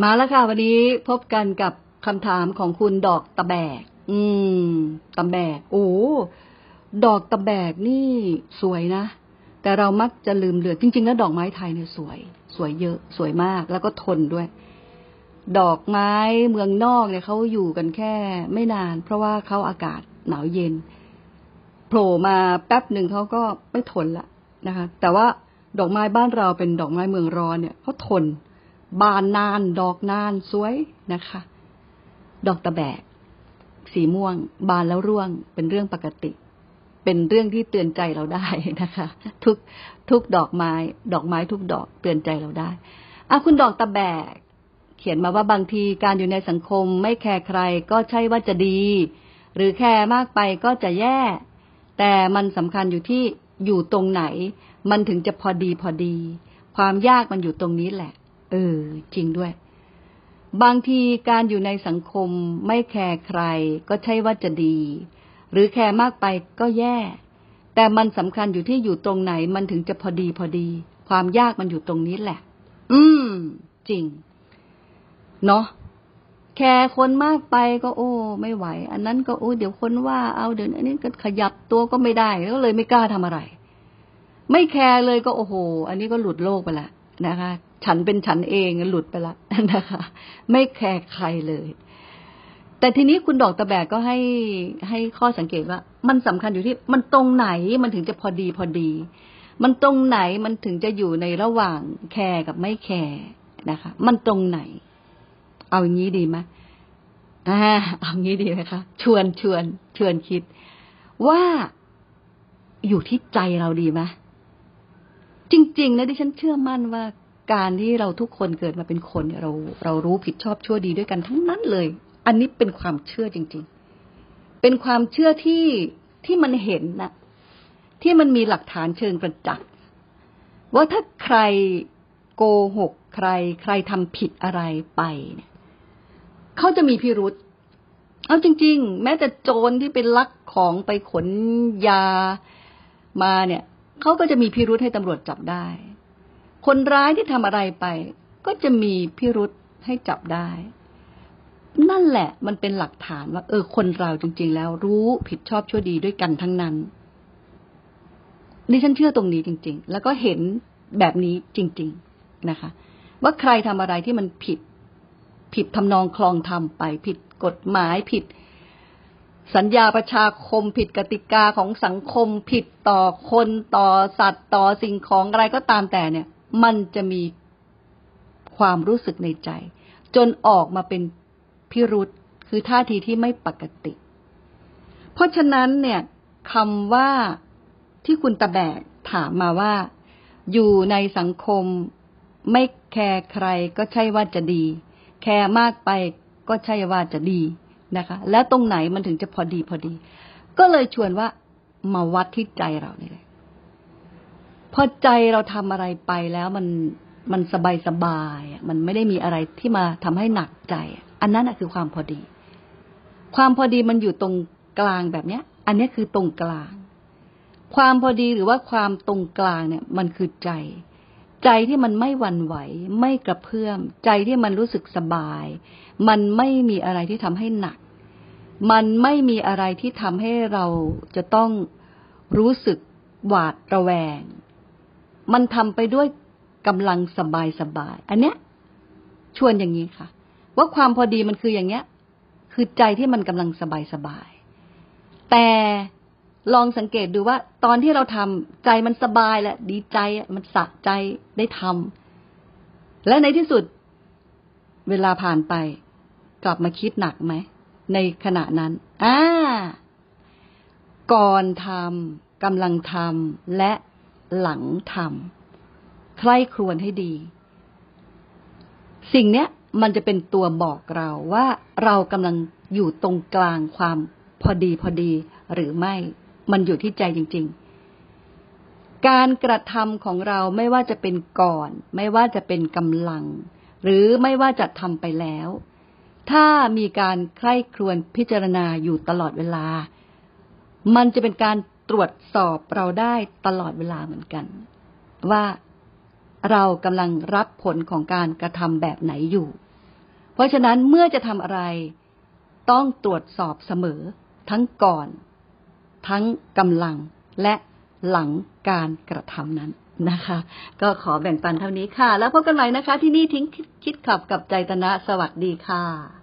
มาแล้วค่ะ วันนี้พบกันกับคำถามของคุณดอกตะแบก อืม ตะแบก โอ้ ดอกตะแบกนี่สวยนะ แต่เรามักจะลืมเลือนจริง ๆ แล้วดอกไม้ไทยเนี่ยสวย สวยเยอะ สวยมาก แล้วก็ทนด้วย ดอกไม้เมืองนอกเนี่ยเขาอยู่กันแค่ไม่นาน เพราะว่าเขาอากาศหนาวเย็น โผล่มาแป๊บหนึ่งเขาก็ไม่ทนละนะคะ แต่ว่าดอกไม้บ้านเราเป็นดอกไม้เมืองร้อนเนี่ยเขาทน บานนาน ดอกนานสวยนะคะ ดอกตะแบก สีม่วง บานแล้วร่วง เป็นเรื่องปกติ เป็นเรื่องที่เตือนใจเราได้นะคะ ทุกทุกดอกไม้ ดอกไม้ทุกดอกเตือนใจเราได้อะคุณดอกตะแบก เขียนมาว่าบางทีการอยู่ในสังคมไม่แคร์ใครก็ใช่ว่าจะดี หรือแคร์มากไปก็จะแย่ แต่มันสำคัญอยู่ที่อยู่ตรงไหน มันถึงจะพอดีพอดี ความยากมันอยู่ตรงนี้แหละ เออ จริงด้วย บางทีการอยู่ในสังคมไม่แคร์ใคร ก็ใช่ว่าจะดี หรือแคร์มากไปก็แย่ แต่มันสำคัญอยู่ที่อยู่ตรงไหนมันถึงจะพอดีพอดี ความยากมันอยู่ตรงนี้แหละ อืม จริง เนาะแคร์คนมากไปก็โอ้ ไม่ไหว อันนั้นก็โอ้เดี๋ยวคนว่าเอาเดี๋ยวอันนี้ก็ขยับตัวก็ไม่ได้ก็เลยไม่กล้าทำอะไร ไม่แคร์เลยก็โอ้โห อันนี้ก็หลุดโลกไปละนะคะ ฉันเป็นฉันเองหลุดไปละนะคะ ไม่แคร์ใครเลย แต่ทีนี้คุณดอกตะแบกก็ให้ให้ข้อสังเกตว่า มันสำคัญอยู่ที่ มันตรงไหนมันถึงจะพอดีพอดี มันตรงไหนมันถึงจะอยู่ในระหว่างแคร์กับไม่แคร์นะคะ มันตรงไหน เอาอย่างนี้ดีไหมอ่าเอาอย่างนี้ดีไหมคะ ชวนชวน ชวนคิด ว่าอยู่ที่ใจเราดีไหมจริง ๆ นะดิฉันเชื่อมั่นว่า การที่เราทุกคนเกิดมาเป็นคนเนี่ยเราเรารู้ผิดชอบชั่วดีด้วยกันทั้งนั้นเลย อันนี้เป็นความเชื่อจริง ๆ เป็นความเชื่อที่ที่มันเห็นนะที่มันมีหลักฐานเชิงประจักษ์ว่าถ้าใครโกหกใคร ใครทำผิดอะไรไปเนี่ยเขาจะมีพิรุษเอาจริง ๆ แม้แต่โจรที่เป็นลักของไปขนยามาเนี่ยเขาก็จะมีพิรุษให้ตำรวจจับได้ คนร้ายที่ทำอะไรไป ก็จะมีพิรุษให้จับได้ นั่นแหละมันเป็นหลักฐานว่า เออ คนเราจริง ๆ แล้วรู้ผิดชอบชั่วดีด้วยกันทั้งนั้นนี่ฉันเชื่อตรงนี้จริง ๆ แล้วก็เห็นแบบนี้จริง ๆนะคะ ว่าใครทำอะไรที่มันผิด ผิดทำนองคลองธรรมไป ผิดกฎหมายผิด สัญญาประชาคม ผิดกติกาของสังคม ผิดต่อคนต่อสัตว์ต่อสิ่งของอะไรก็ตามแต่เนี่ย มันจะมีความรู้สึกในใจ จนออกมาเป็นพิรุษคือท่าทีที่ไม่ปกติ เพราะฉะนั้นเนี่ยคำว่าที่คุณตะแบกถามมาว่า อยู่ในสังคมไม่แคร์ใครก็ใช่ว่าจะดี แคร์มากไปก็ใช่ว่าจะดีนะคะ แล้วตรงไหนมันถึงจะพอดีพอดี ก็เลยชวนว่ามาวัดที่ใจเรานี่แหละ พอใจเราทำอะไรไปแล้วมันมันสบายสบายมันไม่ได้มีอะไรที่มาทำให้หนักใจ อันนั้นคือความพอดี ความพอดีมันอยู่ตรงกลางแบบเนี้ย อันนี้คือตรงกลาง ความพอดีหรือว่าความตรงกลางเนี่ย มันคือใจ ใจที่มันไม่หวั่นไหว ไม่กระเพื่อม ใจที่มันรู้สึกสบาย มันไม่มีอะไรที่ทำให้หนัก มันไม่มีอะไรที่ทำให้เราจะต้องรู้สึกหวาดระแวง มันทำไปด้วยกำลังสบายสบายอันเนี้ย ชวนอย่างนี้ค่ะ ว่าความพอดีมันคืออย่างเนี้ย คือใจที่มันกำลังสบายสบาย แต่ลองสังเกตดูว่า ตอนที่เราทำใจมันสบายแหละดีใจมันสะใจได้ทำและในที่สุด เวลาผ่านไป กลับมาคิดหนักไหม ในขณะนั้นอ่าก่อนทำกำลังทำและ หลังทำใคร่ครวญให้ดี สิ่งเนี้ยมันจะเป็นตัวบอกเราว่าเรากำลังอยู่ตรงกลางความพอดีพอดีหรือไม่ มันอยู่ที่ใจจริง ๆ การกระทำของเราไม่ว่าจะเป็นก่อน ไม่ว่าจะเป็นกำลัง หรือไม่ว่าจะทำไปแล้ว ถ้ามีการใคร่ครวญพิจารณาอยู่ตลอดเวลา มันจะเป็นการ ตรวจสอบเราได้ตลอดเวลาเหมือนกัน ว่าเรากำลังรับผลของการกระทำแบบไหนอยู่ เพราะฉะนั้นเมื่อจะทำอะไรต้องตรวจสอบเสมอ ทั้งก่อน ทั้งกำลังและหลังการกระทำนั้นนะคะ ก็ขอแบ่งปันเท่านี้ค่ะ แล้วพบกันใหม่นะคะ ที่นี่ทิ้งคิดขับกับใจตนะสวัสดีค่ะ